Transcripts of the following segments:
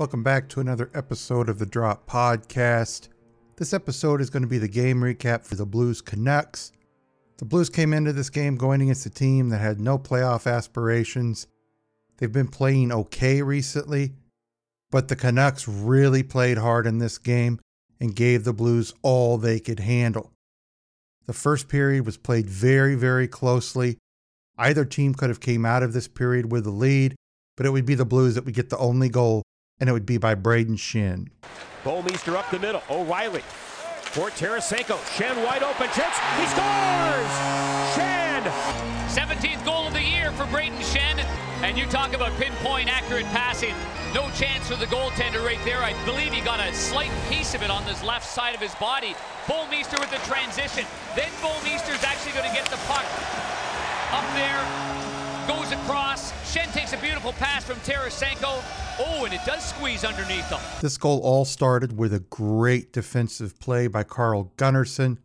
Welcome back to another episode of the Drop Podcast. This episode is going to be the game recap for the Blues Canucks. The Blues came into this game going against a team that had no playoff aspirations. They've been playing okay recently, but the Canucks really played hard in this game and gave the Blues all they could handle. The first period was played very, very closely. Either team could have came out of this period with a lead, but it would be the Blues that would get the only goal, and it would be by Brayden Schenn. Bouwmeester up the middle. O'Reilly for Tarasenko. Schenn wide open. Chance. He scores! Schenn! 17th goal of the year for Brayden Schenn. And you talk about pinpoint accurate passing. No chance for the goaltender right there. I believe he got a slight piece of it on this left side of his body. Bouwmeester with the transition. Then Bouwmeester's actually going to get the puck up there. Goes across. Schenn takes a beautiful pass from Tarasenko. Oh, and it does squeeze underneath him. This goal all started with a great defensive play by Carl Gunnarsson.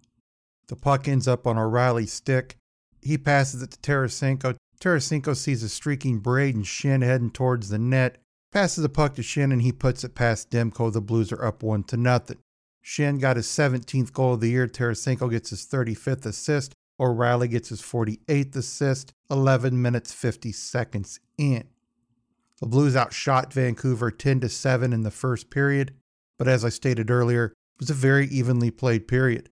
The puck ends up on O'Reilly's stick. He passes it to Tarasenko. Tarasenko sees a streaking Brayden Schenn heading towards the net. Passes the puck to Schenn and he puts it past Demko. The Blues are up one to nothing. Schenn got his 17th goal of the year. Tarasenko gets his 35th assist. O'Reilly gets his 48th assist. 11 minutes 50 seconds in. The Blues outshot Vancouver 10 to 7 in the first period, but as I stated earlier, it was a very evenly played period.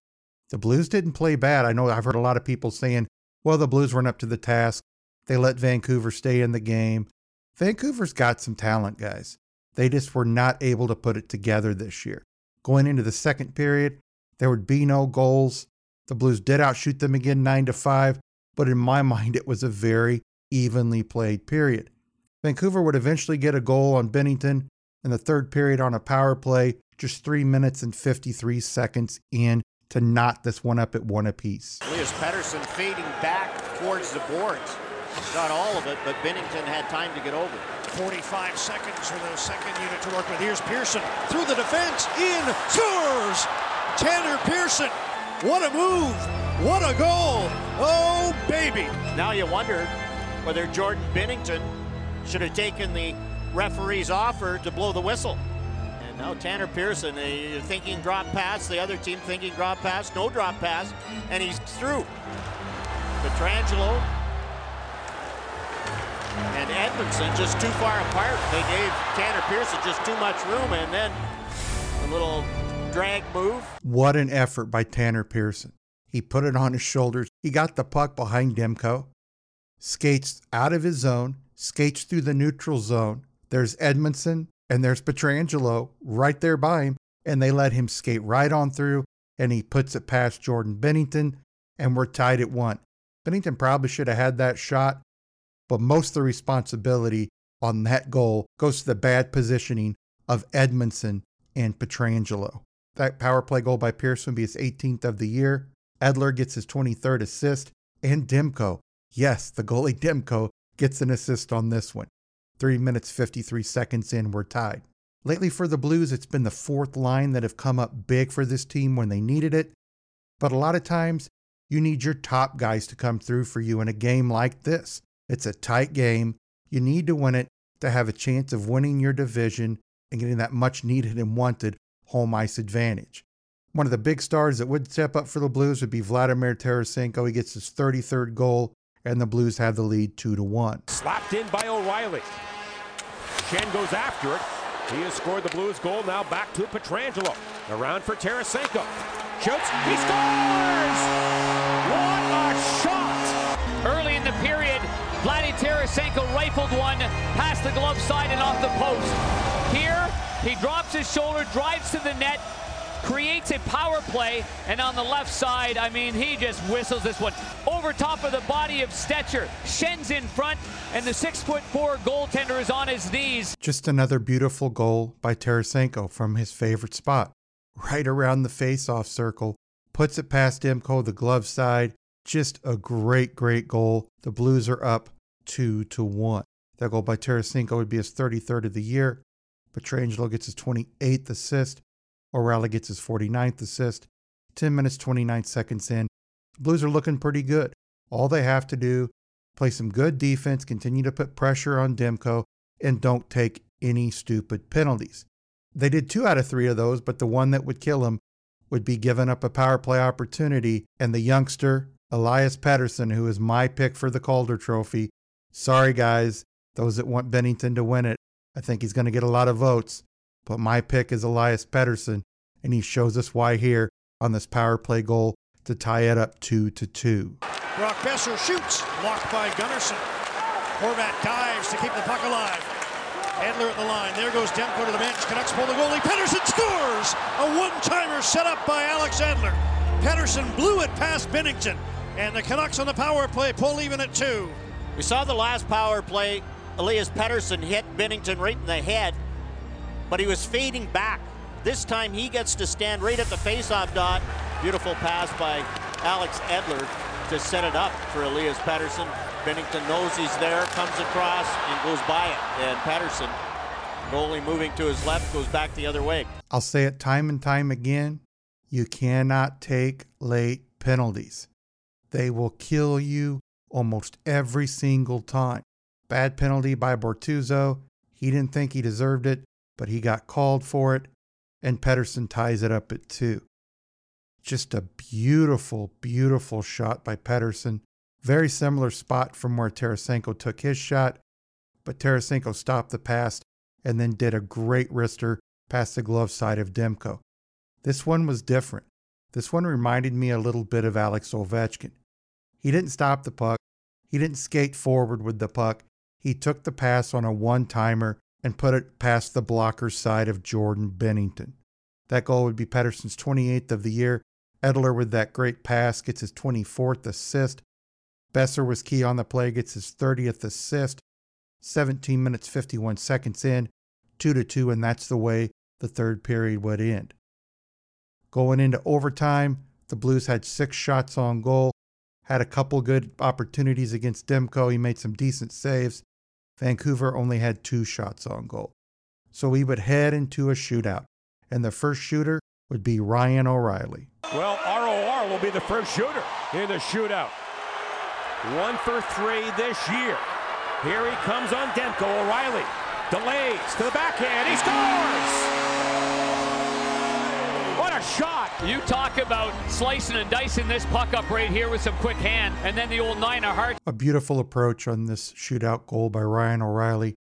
The Blues didn't play bad. I know I've heard a lot of people saying, well, the Blues weren't up to the task. They let Vancouver stay in the game. Vancouver's got some talent, guys. They just were not able to put it together this year. Going into the second period, there would be no goals. The Blues did outshoot them again 9 to 5, but in my mind it was a very evenly played period. Vancouver would eventually get a goal on Binnington in the third period on a power play, just 3 minutes and 53 seconds in to knot this one up at one apiece. Elias Pettersson fading back towards the boards. Got all of it, but Binnington had time to get over. 45 seconds for the second unit to work with. Here's Pearson through the defense, in, scores! Tanner Pearson, what a move! What a goal! Oh, baby! Now you wonder whether Jordan Binnington should have taken the referee's offer to blow the whistle. And now Tanner Pearson, uh, thinking drop pass, the other team thinking drop pass, no drop pass, and he's through. Pietrangelo and Edmundson just too far apart. They gave Tanner Pearson just too much room, and then a little drag move. What an effort by Tanner Pearson. He put it on his shoulders. He got the puck behind Demko, skates out of his zone, skates through the neutral zone. There's Edmundson and there's Pietrangelo right there by him, and they let him skate right on through, and he puts it past Jordan Binnington, and we're tied at one. Binnington probably should have had that shot, but most of the responsibility on that goal goes to the bad positioning of Edmundson and Pietrangelo. That power play goal by Pearson will be his 18th of the year. Edler gets his 23rd assist, and Demko. Yes, the goalie Demko gets an assist on this one. 3 minutes 53 seconds in, we're tied. Lately for the Blues, it's been the fourth line that have come up big for this team when they needed it. But a lot of times, you need your top guys to come through for you in a game like this. It's a tight game. You need to win it to have a chance of winning your division and getting that much needed and wanted home ice advantage. One of the big stars that would step up for the Blues would be Vladimir Tarasenko. He gets his 33rd goal and the Blues have the lead 2 to 1. Slapped in by O'Reilly. Schenn goes after it. He has scored the Blues goal. Now back to Pietrangelo. Around for Tarasenko. Shoots. He scores! What a shot! Early in the period, Vladdy Tarasenko rifled one past the glove side and off the post. Here, he drops his shoulder, drives to the net, creates a power play, and on the left side, I mean, he just whistles this one over top of the body of Stecher, Schenn's in front, and the six foot four goaltender is on his knees. Just another beautiful goal by Tarasenko from his favorite spot, right around the face-off circle. Puts it past Demko, the glove side. Just a great, great goal. The Blues are up two to one. That goal by Tarasenko would be his 33rd of the year. Pietrangelo gets his 28th assist. O'Reilly gets his 49th assist. 10 minutes, 29 seconds in. The Blues are looking pretty good. All they have to do, play some good defense, continue to put pressure on Demko, and don't take any stupid penalties. They did two out of three of those, but the one that would kill him would be giving up a power play opportunity. And the youngster, Elias Pettersson, who is my pick for the Calder Trophy, sorry guys, those that want Binnington to win it, I think he's going to get a lot of votes, but my pick is Elias Pettersson, and he shows us why here on this power play goal to tie it up two to two. Brock Boeser shoots, blocked by Gunnarsson. Horvat dives to keep the puck alive. Edler at the line. There goes Demko to the bench. Canucks pull the goalie. Pettersson scores! A one-timer set up by Alex Edler. Pettersson blew it past Binnington. And the Canucks on the power play pull even at two. We saw the last power play. Elias Pettersson hit Binnington right in the head, but he was fading back. This time he gets to stand right at the faceoff dot. Beautiful pass by Alex Edler to set it up for Elias Pettersson. Binnington knows he's there, comes across, and goes by it. And Pettersson, goalie moving to his left, goes back the other way. I'll say it time and time again you cannot take late penalties. They will kill you almost every single time. Bad penalty by Bortuzzo. He didn't think he deserved it, but he got called for it, and Pettersson ties it up at two. Just a beautiful, beautiful shot by Pettersson. Very similar spot from where Tarasenko took his shot, but Tarasenko stopped the pass and then did a great wrister past the glove side of Demko. This one was different. This one reminded me a little bit of Alex Ovechkin. He didn't stop the puck. He didn't skate forward with the puck. He took the pass on a one timer and put it past the blocker's side of Jordan Binnington. That goal would be Pettersson's 28th of the year. Edler, with that great pass, gets his 24th assist. Boeser was key on the play, gets his 30th assist. 17 minutes 51 seconds in, 2 to 2, and that's the way the third period would end. Going into overtime, the Blues had six shots on goal, had a couple good opportunities against Demko. He made some decent saves. Vancouver only had two shots on goal. So we would head into a shootout, and the first shooter would be Ryan O'Reilly. Well, ROR will be the first shooter in the shootout. One for three this year. Here he comes on Demko. O'Reilly delays to the backhand. He scores! What shot! You talk about slicing and dicing this puck up right here with some quick hand, and then the old nine of hearts. A beautiful approach on this shootout goal by Ryan O'Reilly.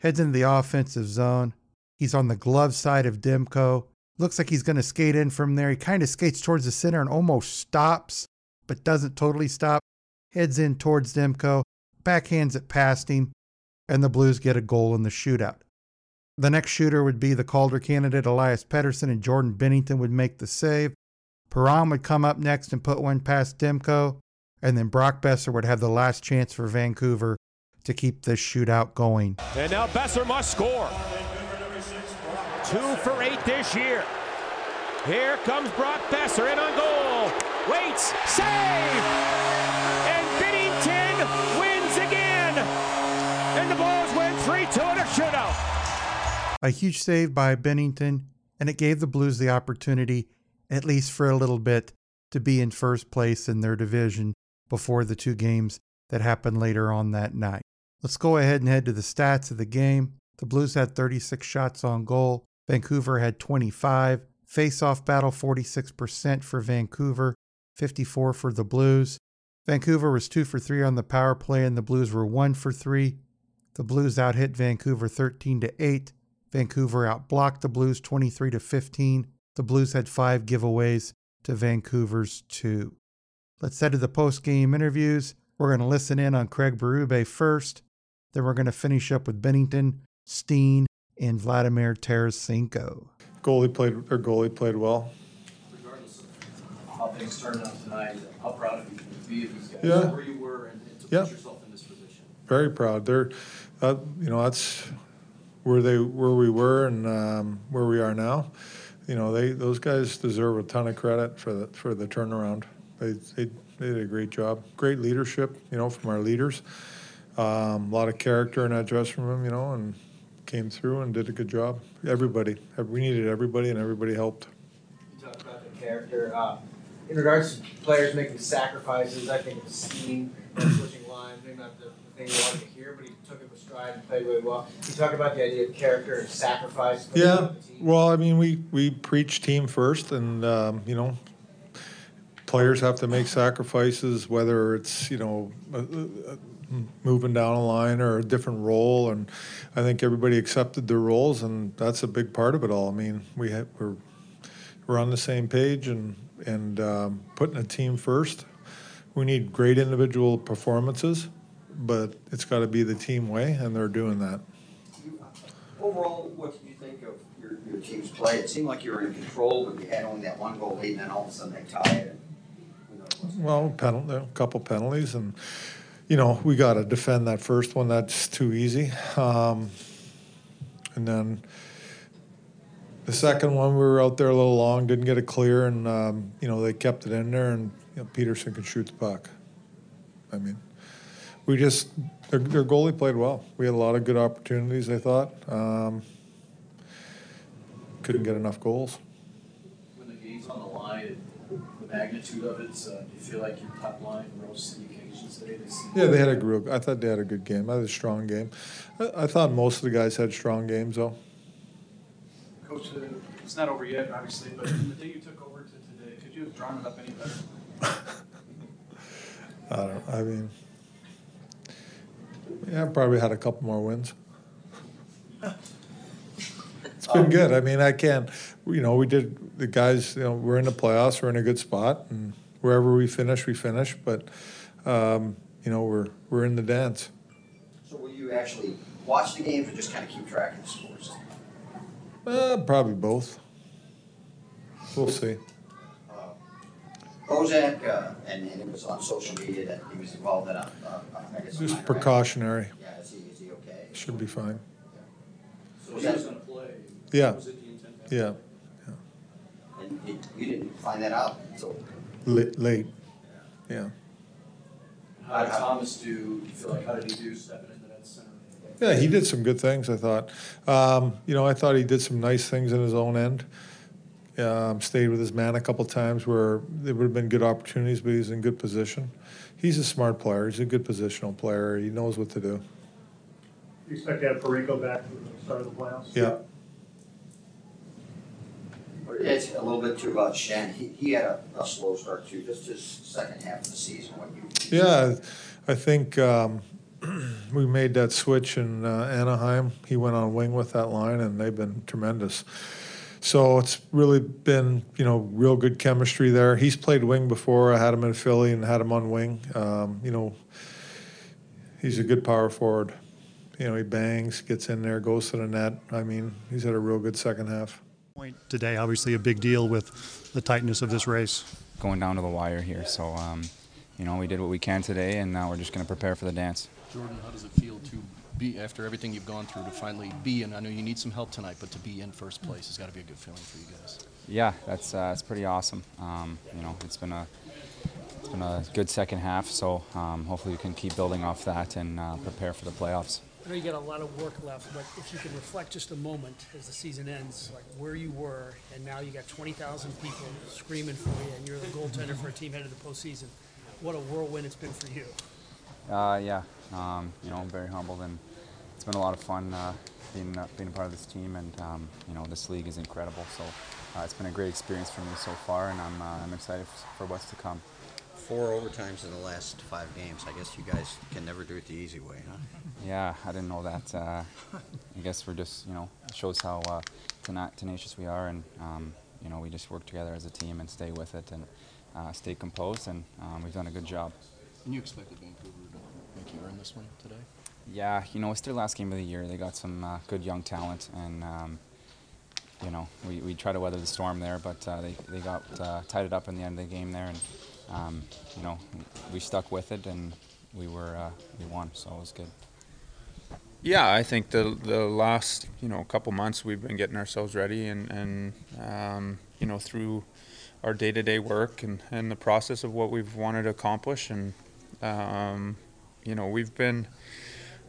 Heads into the offensive zone. He's on the glove side of Demko. Looks like he's going to skate in from there. He kind of skates towards the center and almost stops, but doesn't totally stop. Heads in towards Demko, backhands it past him, and the Blues get a goal in the shootout. The next shooter would be the Calder candidate Elias Pettersson, and Jordan Binnington would make the save. Perron would come up next and put one past Demko, and then Brock Boeser would have the last chance for Vancouver to keep this shootout going. And now Boeser must score. Two for eight this year. Here comes Brock Boeser in on goal. Waits, save! And Binnington wins again! And the Blues win 3-2 in a shootout. A huge save by Binnington, and it gave the Blues the opportunity, at least for a little bit, to be in first place in their division before the two games that happened later on that night. Let's go ahead and head to the stats of the game. The Blues had 36 shots on goal. Vancouver had 25. Face-off battle 46% for Vancouver, 54 for the Blues. Vancouver was 2 for 3 on the power play and the Blues were 1 for 3. The Blues outhit Vancouver 13 to 8. Vancouver outblocked the Blues 23 to 15. The Blues had 5 giveaways to Vancouver's 2. Let's head to the post-game interviews. We're going to listen in on Craig Berube first. Then we're going to finish up with Binnington, Steen, and Vladimir Tarasenko. Goalie played or goalie played well. Regardless of how things turned out tonight. How proud of you to be of these guys, Yeah. where you were, and, and to Yeah. put yourself in this position. Very proud. They're, uh, you know, that's where they where we were and um, where we are now. You know, they those guys deserve a ton of credit for the for the turnaround. They they, they did a great job. Great leadership, you know, from our leaders. Um, a lot of character in that dressing room, you know, and came through and did a good job. Everybody, we needed everybody, and everybody helped. You talked about the character. Uh, in regards to players making sacrifices, I think it's Steen switching lines, maybe not the, the thing you wanted to hear, but he took and played really well. You talk about the idea of character and sacrifice. Yeah, well, I mean, we, we preach team first, and, um, you know, players have to make sacrifices, whether it's, you know, uh, uh, moving down a line or a different role, and I think everybody accepted their roles, and that's a big part of it all. I mean, we have, we're, we're on the same page and, and um, putting a team first. We need great individual performances, but it's got to be the team way, and they're doing that. Overall, what did you think of your, your team's play? It seemed like you were in control, but you had only that one goal lead, and then all of a sudden they tie it. and who knows what's- Well, penalty, a couple penalties, and you know we got to defend that first one. That's too easy. Um, and then the second one, we were out there a little long, didn't get it clear, and um, you know they kept it in there, and you know, Pettersson can shoot the puck. I mean, we just their, their goalie played well. We had a lot of good opportunities. I thought um, couldn't get enough goals. When the game's on the line, the magnitude of it, uh, do you feel like your top line rose to the occasions today? They Yeah, they had a real. I thought they had a good game. I had a strong game. I, I thought most of the guys had strong games, though. Coach, uh, it's not over yet, obviously, but from the day you took over to today, could you have drawn it up any better? I don't. I mean, yeah, I probably had a couple more wins. It's been good. I mean, I can't. You know, we did. The guys. You know, we're in the playoffs. We're in a good spot, and wherever we finish, we finish. But, um, you know, we're we're in the dance. So will you actually watch the games or just kind of keep track of the scores? Uh, probably both. We'll see. Bozak, uh, and, and it was on social media that he was involved in a, uh, guess. a Just minor precautionary. Yeah, is he, is he okay? Should be fine. So he was gonna play. Yeah. Was it the intent? to- Yeah. And you, you didn't find that out until, Late. late. Yeah. How did Thomas do, you feel like, how did he do stepping into that center? Yeah, he did some good things. I thought. Um, you know, I thought he did some nice things in his own end. Um, stayed with his man a couple times where there would have been good opportunities, but he's in good position. He's a smart player. He's a good positional player. He knows what to do. You expect to have Pareko back for the start of the playoffs? Yeah. it's a little bit too about Schenn. He, he had a, a slow start too, just his second half of the season, what you. Yeah, I think um, we made that switch in uh, Anaheim. He went on wing with that line, and they've been tremendous. So it's really been, you know, real good chemistry there. He's played wing before. I had him in Philly and had him on wing. Um, you know, he's a good power forward. You know, he bangs, gets in there, goes to the net. I mean, he's had a real good second half. Point today, obviously a big deal with the tightness of this race. going down to the wire here. So, um, you know, we did what we can today, and now we're just going to prepare for the dance. Jordan, how does it feel to be, after everything you've gone through, to finally be, and I know you need some help tonight, but to be in first place has got to be a good feeling for you guys. Yeah, that's uh, that's pretty awesome. Um, you know, it's been a it's been a good second half. So um, hopefully we can keep building off that and uh, prepare for the playoffs. I know you got a lot of work left, but if you could reflect just a moment as the season ends, like where you were, and now you got 20,000 people screaming for you, and you're the goaltender for a team headed to the postseason. What a whirlwind it's been for you. Uh, yeah, um, you know, I'm very humbled, and it's been a lot of fun uh, being uh, being a part of this team, and um, you know, this league is incredible. So uh, it's been a great experience for me so far, and I'm uh, I'm excited for what's to come. Four overtimes in the last five games. I guess you guys can never do it the easy way, huh? Yeah, I didn't know that. Uh, I guess we're just, you know, it shows how uh, tena- tenacious we are, and um, you know, we just work together as a team and stay with it and uh, stay composed, and um, we've done a good job. And you expected Vancouver to make you earn this one today? Yeah, you know, it's their last game of the year. They got some uh, good young talent, and um, you know, know, we, we tried to weather the storm there, but uh, they, they got uh, tied it up in the end of the game there, and um, you know, we stuck with it, and we were uh, we won, so it was good. Yeah, I think the the last you know couple months we've been getting ourselves ready, and and um, you know through our day to day work and, and the process of what we've wanted to accomplish, and um, you know we've been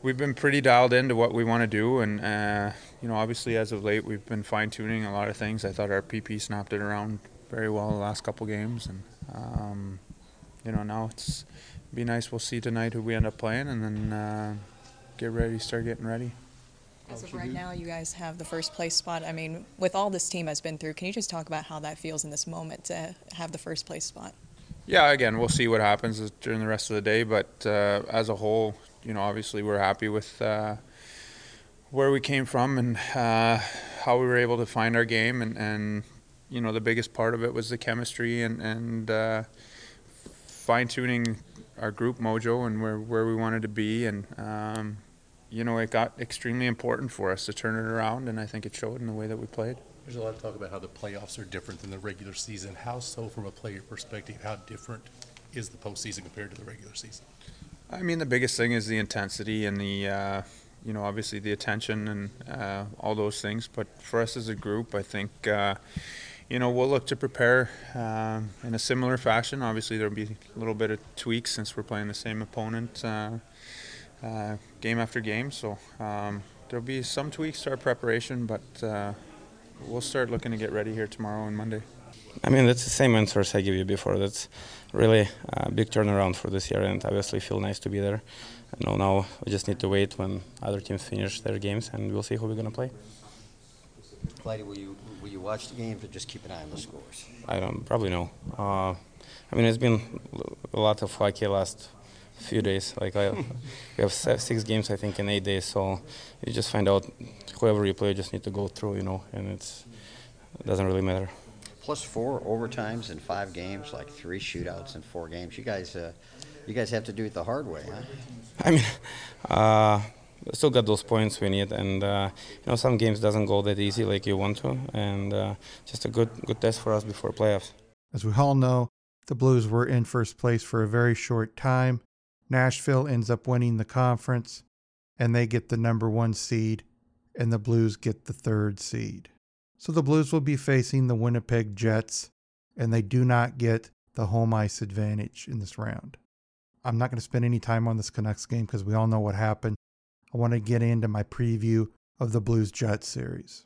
we've been pretty dialed into what we want to do, and uh, you know, obviously as of late we've been fine tuning a lot of things. I thought our PP snapped it around very well the last couple games, and um, you know now it's be nice. We'll see tonight who we end up playing, and then uh, get ready, start getting ready. As of right now, you guys have the first place spot. I mean, with all this team has been through, can you just talk about how that feels in this moment to have the first place spot? Yeah, again, we'll see what happens during the rest of the day, but uh, as a whole, you know, obviously we're happy with uh, where we came from and uh, how we were able to find our game, and, and you know the biggest part of it was the chemistry and and uh, fine tuning our group mojo and where where we wanted to be, and um, you know it got extremely important for us to turn it around, and I think it showed in the way that we played. There's a lot of talk about how the playoffs are different than the regular season. How so, from a player perspective? How different is the postseason compared to the regular season? I mean, the biggest thing is the intensity and the, uh, you know, obviously the attention and uh, all those things. But for us as a group, I think, uh, you know, we'll look to prepare um, in a similar fashion. Obviously, there'll be a little bit of tweaks since we're playing the same opponent uh, uh, game after game. So um, there'll be some tweaks to our preparation, but uh, we'll start looking to get ready here tomorrow and Monday. I mean, that's the same answers I gave you before. That's really a big turnaround for this year, and obviously feel nice to be there. I know now we just need to wait when other teams finish their games, and we'll see who we're gonna play. Clyde, will you will you watch the games or just keep an eye on the scores? I don't probably know. Uh, I mean, it's been a lot of hockey last few days. Like I, we have six games, I think, in eight days. So you just find out whoever you play, you just need to go through, you know, and it's it doesn't really matter plus four overtimes in five games, like three shootouts in four games. You guys, uh, you guys have to do it the hard way, huh? I mean, uh, still got those points we need, and uh, you know some games doesn't go that easy like you want to, and uh, just a good good test for us before playoffs. As we all know, the Blues were in first place for a very short time. Nashville ends up winning the conference, and they get the number one seed, and the Blues get the third seed. So the Blues will be facing the Winnipeg Jets, and they do not get the home ice advantage in this round. I'm not going to spend any time on this Canucks game because we all know what happened. I want to get into my preview of the Blues Jets series.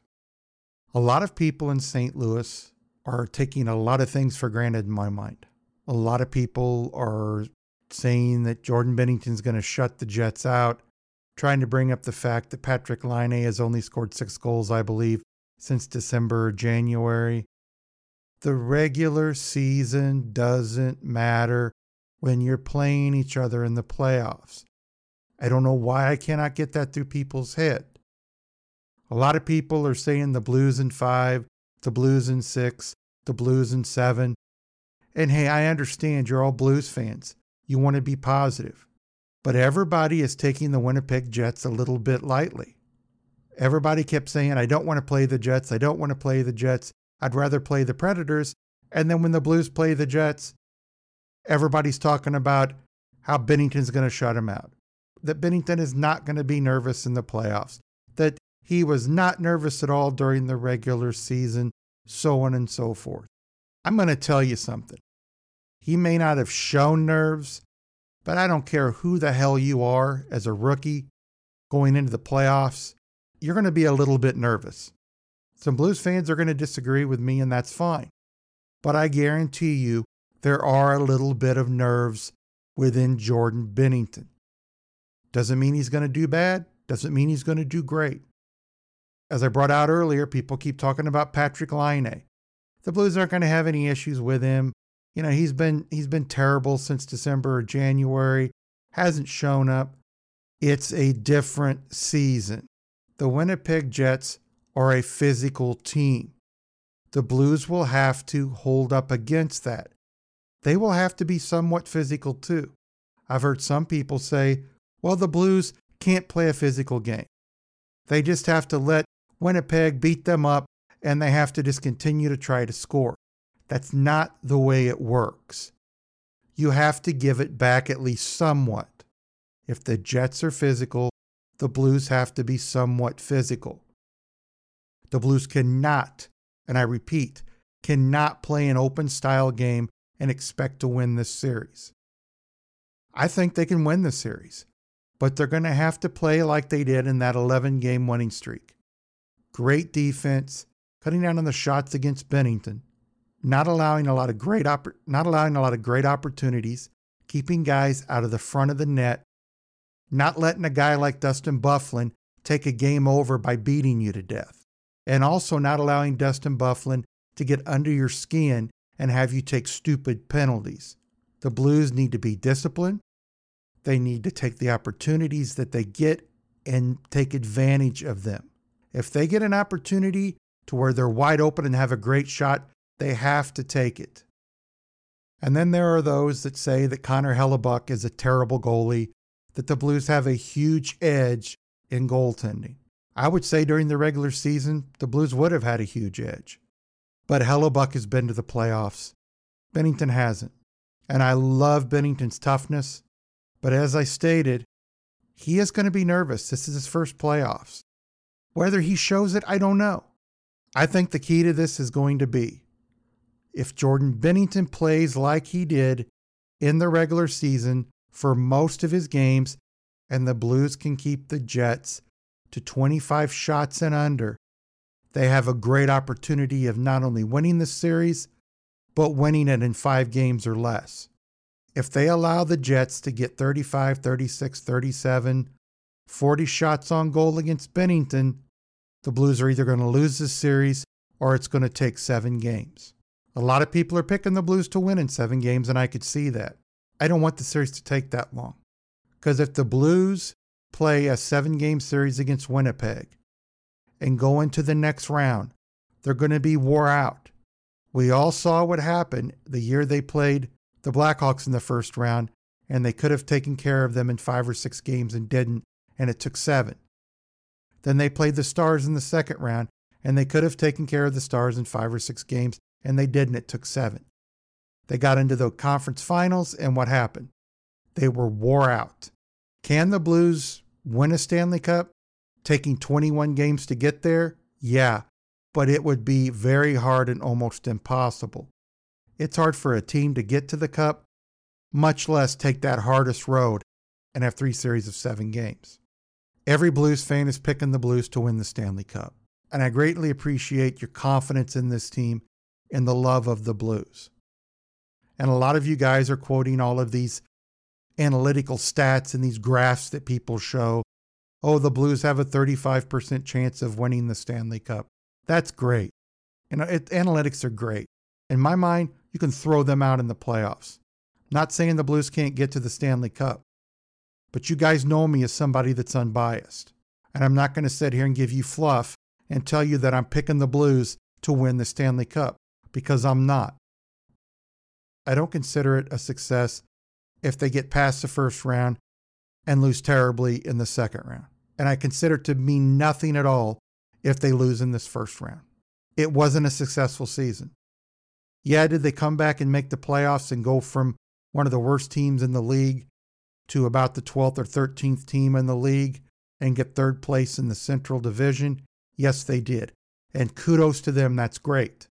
A lot of people in St. Louis are taking a lot of things for granted in my mind. A lot of people are saying that Jordan Binnington's going to shut the Jets out, trying to bring up the fact that Patrik Laine has only scored six goals, I believe, since December or January. The regular season doesn't matter when you're playing each other in the playoffs. I don't know why I cannot get that through people's head. A lot of people are saying the Blues in five, the Blues in six, the Blues in seven. And hey, I understand you're all Blues fans. You want to be positive. But everybody is taking the Winnipeg Jets a little bit lightly. Everybody kept saying, I don't want to play the Jets. I don't want to play the Jets. I'd rather play the Predators. And then when the Blues play the Jets, everybody's talking about how Binnington's going to shut him out. That Binnington is not going to be nervous in the playoffs. That he was not nervous at all during the regular season, so on and so forth. I'm going to tell you something. He may not have shown nerves, but I don't care who the hell you are as a rookie going into the playoffs you're going to be a little bit nervous. Some Blues fans are going to disagree with me, and that's fine. But I guarantee you, there are a little bit of nerves within Jordan Binnington. Doesn't mean he's going to do bad, doesn't mean he's going to do great. As I brought out earlier, people keep talking about Patrik Laine. The Blues aren't going to have any issues with him. You know, he's been he's been terrible since December or January, hasn't shown up. It's a different season. The Winnipeg Jets are a physical team. The Blues will have to hold up against that. They will have to be somewhat physical too. I've heard some people say, well, the Blues can't play a physical game. They just have to let Winnipeg beat them up and they have to just continue to try to score. That's not the way it works. You have to give it back at least somewhat. If the Jets are physical, the Blues have to be somewhat physical. The Blues cannot, and I repeat, cannot play an open style game and expect to win this series. I think they can win the series, but they're going to have to play like they did in that 11 game winning streak. Great defense, cutting down on the shots against Binnington, not allowing a lot of great oppor- not allowing a lot of great opportunities, keeping guys out of the front of the net, not letting a guy like Dustin Byfuglien take a game over by beating you to death, and also not allowing Dustin Byfuglien to get under your skin and have you take stupid penalties. The Blues need to be disciplined. They need to take the opportunities that they get and take advantage of them. If they get an opportunity to where they're wide open and have a great shot, they have to take it. And then there are those that say that Connor Hellebuyck is a terrible goalie, that the Blues have a huge edge in goaltending. I would say during the regular season, the Blues would have had a huge edge. But Hellebuyck has been to the playoffs. Binnington hasn't. And I love Binnington's toughness. But as I stated, he is going to be nervous. This is his first playoffs. Whether he shows it, I don't know. I think the key to this is going to be if Jordan Binnington plays like he did in the regular season for most of his games, and the Blues can keep the Jets to 25 shots and under, they have a great opportunity of not only winning the series, but winning it in five games or less. If they allow the Jets to get 35, 36, 37, 40 shots on goal against Binnington, the Blues are either going to lose this series or it's going to take seven games. A lot of people are picking the Blues to win in seven games, and I could see that. I don't want the series to take that long. Because if the Blues play a seven game series against Winnipeg and go into the next round, they're going to be wore out. We all saw what happened the year they played the Blackhawks in the first round, and they could have taken care of them in five or six games and didn't, and it took seven. Then they played the Stars in the second round, and they could have taken care of the Stars in five or six games, and they didn't. It took seven. They got into the conference finals, and what happened? They were wore out. Can the Blues win a Stanley Cup? Taking 21 games to get there? Yeah, but it would be very hard and almost impossible. It's hard for a team to get to the Cup, much less take that hardest road and have three series of seven games. Every Blues fan is picking the Blues to win the Stanley Cup, and I greatly appreciate your confidence in this team and the love of the Blues. And a lot of you guys are quoting all of these analytical stats and these graphs that people show. Oh, the Blues have a 35% chance of winning the Stanley Cup. That's great. You it, analytics are great. In my mind, you can throw them out in the playoffs. Not saying the Blues can't get to the Stanley Cup, but you guys know me as somebody that's unbiased. And I'm not going to sit here and give you fluff and tell you that I'm picking the Blues to win the Stanley Cup because I'm not. I don't consider it a success if they get past the first round and lose terribly in the second round. And I consider it to mean nothing at all if they lose in this first round. It wasn't a successful season. Yeah, did they come back and make the playoffs and go from one of the worst teams in the league to about the 12th or 13th team in the league and get third place in the Central Division? Yes, they did. And kudos to them, that's great.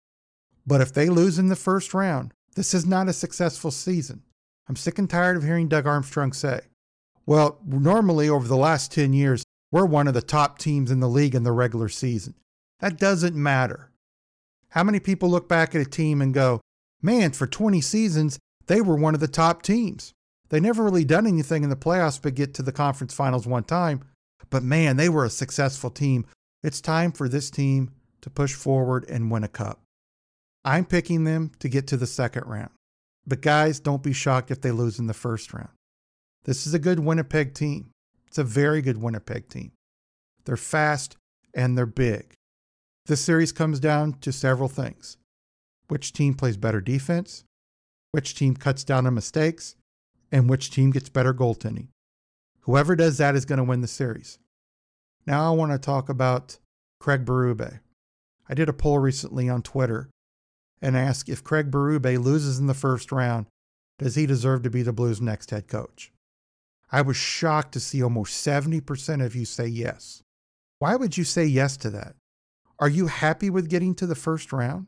But if they lose in the first round, this is not a successful season. I'm sick and tired of hearing Doug Armstrong say, well, normally over the last 10 years, we're one of the top teams in the league in the regular season. That doesn't matter. How many people look back at a team and go, man, for 20 seasons, they were one of the top teams. They never really done anything in the playoffs but get to the conference finals one time. But man, they were a successful team. It's time for this team to push forward and win a cup. I'm picking them to get to the second round. But guys, don't be shocked if they lose in the first round. This is a good Winnipeg team. It's a very good Winnipeg team. They're fast and they're big. This series comes down to several things which team plays better defense, which team cuts down on mistakes, and which team gets better goaltending. Whoever does that is going to win the series. Now I want to talk about Craig Berube. I did a poll recently on Twitter and ask if Craig Berube loses in the first round, does he deserve to be the Blues' next head coach? I was shocked to see almost 70% of you say yes. Why would you say yes to that? Are you happy with getting to the first round?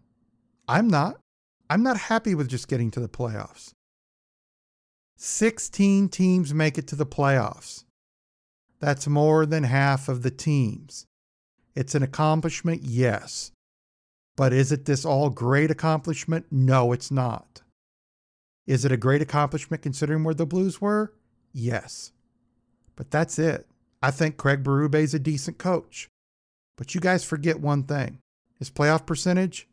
I'm not. I'm not happy with just getting to the playoffs. 16 teams make it to the playoffs. That's more than half of the teams. It's an accomplishment, yes. But is it this all great accomplishment? No, it's not. Is it a great accomplishment considering where the Blues were? Yes. But that's it. I think Craig Berube is a decent coach. But you guys forget one thing his playoff percentage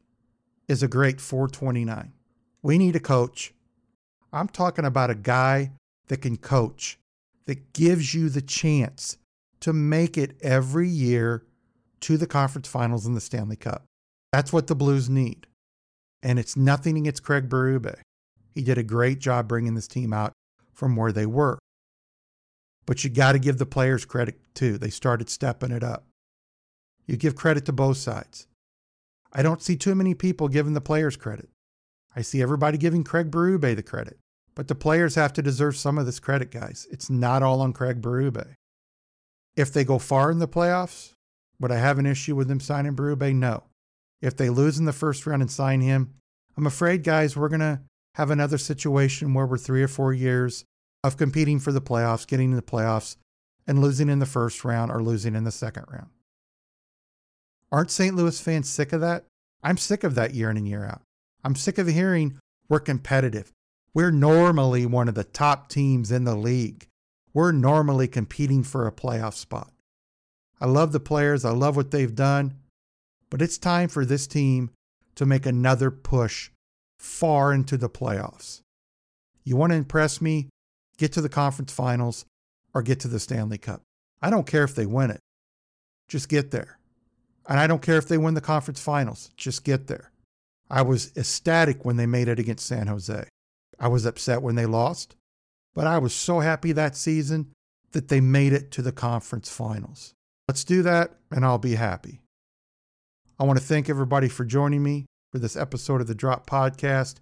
is a great 429. We need a coach. I'm talking about a guy that can coach, that gives you the chance to make it every year to the conference finals in the Stanley Cup. That's what the Blues need. And it's nothing against Craig Berube. He did a great job bringing this team out from where they were. But you got to give the players credit too. They started stepping it up. You give credit to both sides. I don't see too many people giving the players credit. I see everybody giving Craig Berube the credit. But the players have to deserve some of this credit, guys. It's not all on Craig Berube. If they go far in the playoffs, would I have an issue with them signing Berube? No. If they lose in the first round and sign him, I'm afraid, guys, we're going to have another situation where we're three or four years of competing for the playoffs, getting to the playoffs, and losing in the first round or losing in the second round. Aren't St. Louis fans sick of that? I'm sick of that year in and year out. I'm sick of hearing we're competitive. We're normally one of the top teams in the league. We're normally competing for a playoff spot. I love the players, I love what they've done, but it's time for this team to make another push far into the playoffs. You want to impress me? Get to the conference finals or get to the Stanley Cup. I don't care if they win it. Just get there. And I don't care if they win the conference finals. Just get there. I was ecstatic when they made it against San Jose. I was upset when they lost, but I was so happy that season that they made it to the conference finals. Let's do that, and I'll be happy. I want to thank everybody for joining me for this episode of the Drop Podcast.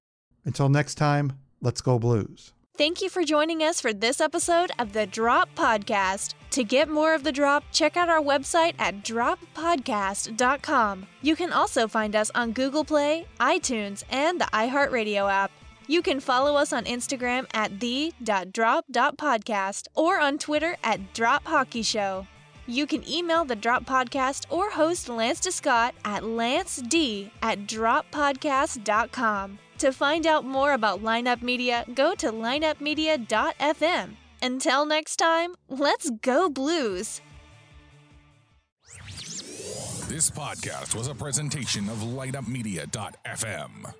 Until next time, let's go Blues. Thank you for joining us for this episode of the Drop Podcast. To get more of the drop, check out our website at droppodcast.com. You can also find us on Google Play, iTunes, and the iHeartRadio app. You can follow us on Instagram at the.drop.podcast or on Twitter at Drop Hockey Show. You can email the Drop Podcast or host Lance DeScott at lanced at droppodcast.com. To find out more about Lineup Media, go to lineupmedia.fm. Until next time, let's go Blues! This podcast was a presentation of lineupmedia.fm.